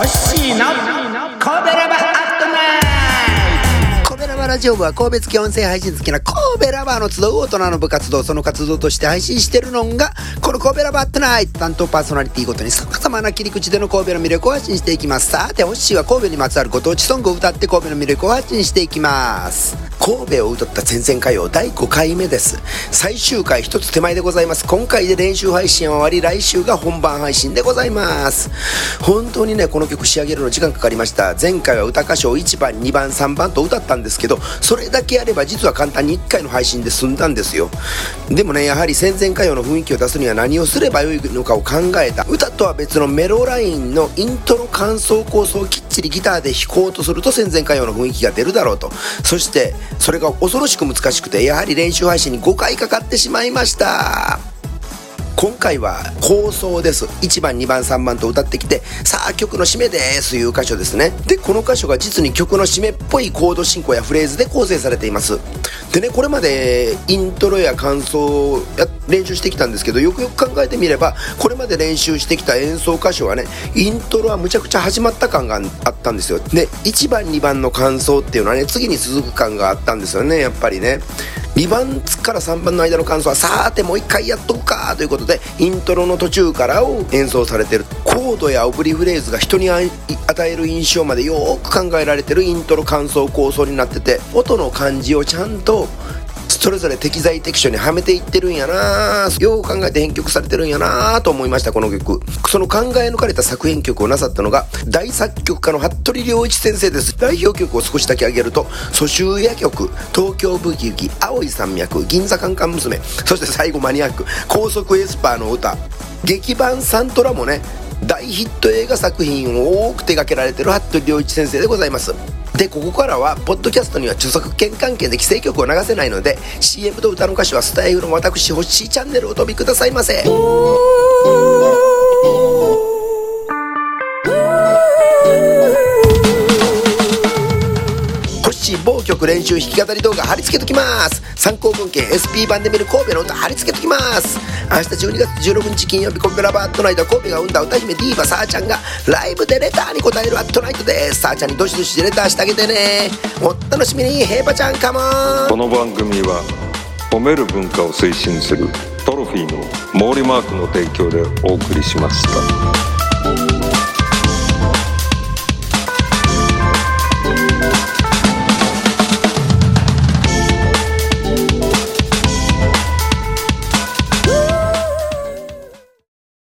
コッシーの神戸ラバーアットナイト。神戸ラバーラジオ部は神戸付き音声配信好きな神戸ラバーの集う大人の部活動その活動として配信してるのがこの神戸ラバーアットナイト担当パーソナリティごとに様々な切り口での神戸の魅力を発信していきます。さてホッシーは神戸にまつわるご当地ソングを歌って神戸の魅力を発信していきます。神戸を歌った前々歌謡第5回目です最終回一つ手前でございます今回で練習配信は終わり来週が本番配信でございます。本当にねこの曲仕上げるの時間かかりました。前回は歌歌唱1番2番3番と歌ったんですけどそれだけやれば実は簡単に1回の配信で済んだんですよ。でもねやはり戦前歌謡の雰囲気を出すには何をすればよいのかを考えた。歌とは別のメロラインのイントロ感想構想をきっちりギターで弾こうとすると戦前歌謡の雰囲気が出るだろうと。そしてそれが恐ろしく難しくてやはり練習配信に5回かかってしまいました。今回は構想です。1番2番3番と歌ってきてさあ曲の締めです。という箇所ですね。でこの箇所が実に曲の締めっぽいコード進行やフレーズで構成されています。でねこれまでイントロや感想をや練習してきたんですけどよくよく考えてみればこれまで練習してきた演奏箇所はねイントロはむちゃくちゃ始まった感があったんですよ。で1番2番の感想っていうのはね次に続く感があったんですよねやっぱりね。2番から3番の間の感想はさーてもう一回やっとくかということでイントロの途中からを演奏されてる。コードやオブリフレーズが人に与える印象までよく考えられてるイントロ感想構想になってて音の感じをちゃんとそれぞれ適材適所にはめていってるんやな。よう考えて編曲されてるんやなと思いましたこの曲。その考え抜かれた作編曲をなさったのが大作曲家の服部良一先生です。代表曲を少しだけ挙げると蘇州夜曲東京ブギウギ青い山脈銀座カンカン娘そして最後マニアック高速エスパーの歌。劇版サントラもね大ヒット映画作品を多く手掛けられてる服部良一先生でございます。でここからはポッドキャストには著作権関係で規制曲を流せないので CM と歌の歌詞はスタイルの私星チャンネルをお飛びくださいませ。某曲練習弾き語り動画貼り付けときます。参考文献 SP 版で見る神戸の歌貼り付けときます。明日12月16日金曜日コンペラバートナイト神戸が生んだ歌姫ディーバさーちゃんがライブでレターに答えるアットナイトです。さーちゃんにどしどしレターしてあげてね。お楽しみにヘイパちゃんカモンこの番組は褒める文化を推進するトロフィーの毛利マークの提供でお送りしました。